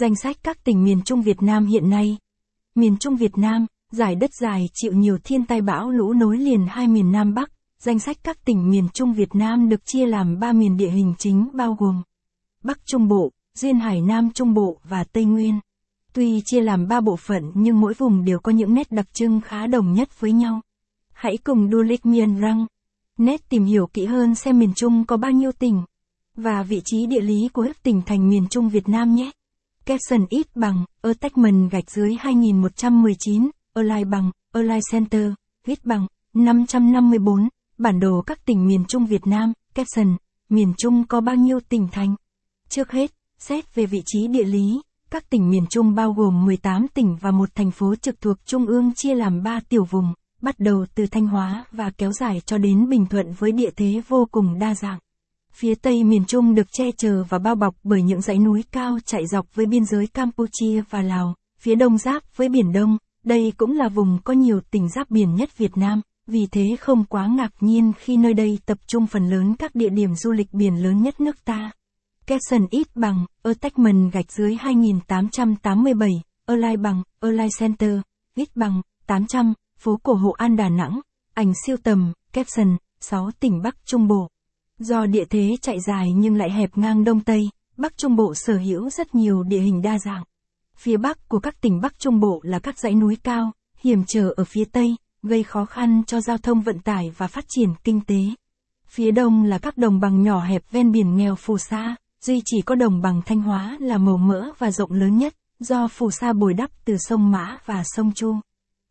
Danh sách các tỉnh miền Trung Việt Nam hiện nay. Miền Trung Việt Nam, giải đất dài chịu nhiều thiên tai bão lũ nối liền hai miền Nam Bắc. Danh sách các tỉnh miền Trung Việt Nam được chia làm ba miền địa hình chính bao gồm Bắc Trung Bộ, Duyên Hải Nam Trung Bộ và Tây Nguyên. Tuy chia làm ba bộ phận nhưng mỗi vùng đều có những nét đặc trưng khá đồng nhất với nhau. Hãy cùng Dulik Miền Răng. Nét tìm hiểu kỹ hơn xem miền Trung có bao nhiêu tỉnh và vị trí địa lý của các tỉnh thành miền Trung Việt Nam nhé caption ít bằng, attachment gạch dưới 2119, align bằng, align center, viết bằng, 554, bản đồ các tỉnh miền Trung Việt Nam, caption, miền Trung có bao nhiêu tỉnh thành? Trước hết, xét về vị trí địa lý, các tỉnh miền Trung bao gồm 18 tỉnh và một thành phố trực thuộc Trung ương chia làm 3 tiểu vùng, bắt đầu từ Thanh Hóa và kéo dài cho đến Bình Thuận với địa thế vô cùng đa dạng. Phía tây miền Trung được che chở và bao bọc bởi những dãy núi cao chạy dọc với biên giới Campuchia và Lào, phía đông giáp với Biển Đông, đây cũng là vùng có nhiều tỉnh giáp biển nhất Việt Nam, vì thế không quá ngạc nhiên khi nơi đây tập trung phần lớn các địa điểm du lịch biển lớn nhất nước ta. Capson ít bằng, attachment gạch dưới 2887, lai bằng, Align Center, ít bằng, 800, phố cổ Hội An Đà Nẵng, ảnh siêu tầm, Capson, 6 tỉnh Bắc Trung Bộ. Do địa thế chạy dài nhưng lại hẹp ngang Đông Tây, Bắc Trung Bộ sở hữu rất nhiều địa hình đa dạng. Phía Bắc của các tỉnh Bắc Trung Bộ là các dãy núi cao, hiểm trở ở phía Tây, gây khó khăn cho giao thông vận tải và phát triển kinh tế. Phía Đông là các đồng bằng nhỏ hẹp ven biển nghèo phù sa, duy chỉ có đồng bằng Thanh Hóa là màu mỡ và rộng lớn nhất, do phù sa bồi đắp từ sông Mã và sông Chu.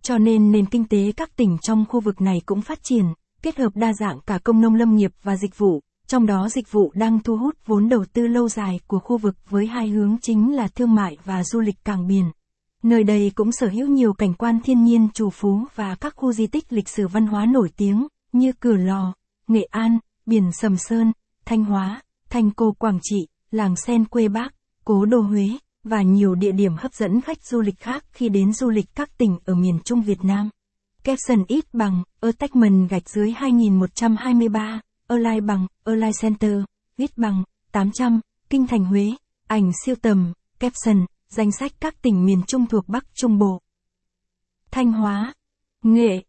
Cho nên nền kinh tế các tỉnh trong khu vực này cũng phát triển, kết hợp đa dạng cả công nông lâm nghiệp và dịch vụ, trong đó dịch vụ đang thu hút vốn đầu tư lâu dài của khu vực với hai hướng chính là thương mại và du lịch cảng biển. Nơi đây cũng sở hữu nhiều cảnh quan thiên nhiên trù phú và các khu di tích lịch sử văn hóa nổi tiếng, như Cửa Lò, Nghệ An, Biển Sầm Sơn, Thanh Hóa, Thanh Cô Quảng Trị, Làng Sen Quê Bác, Cố Đô Huế, và nhiều địa điểm hấp dẫn khách du lịch khác khi đến du lịch các tỉnh ở miền Trung Việt Nam. Caption ít bằng, attachment gạch dưới 2123, Align bằng, Align Center, ít bằng, 800, Kinh Thành Huế, ảnh siêu tầm, caption, danh sách các tỉnh miền Trung thuộc Bắc Trung Bộ. Thanh Hóa, Nghệ,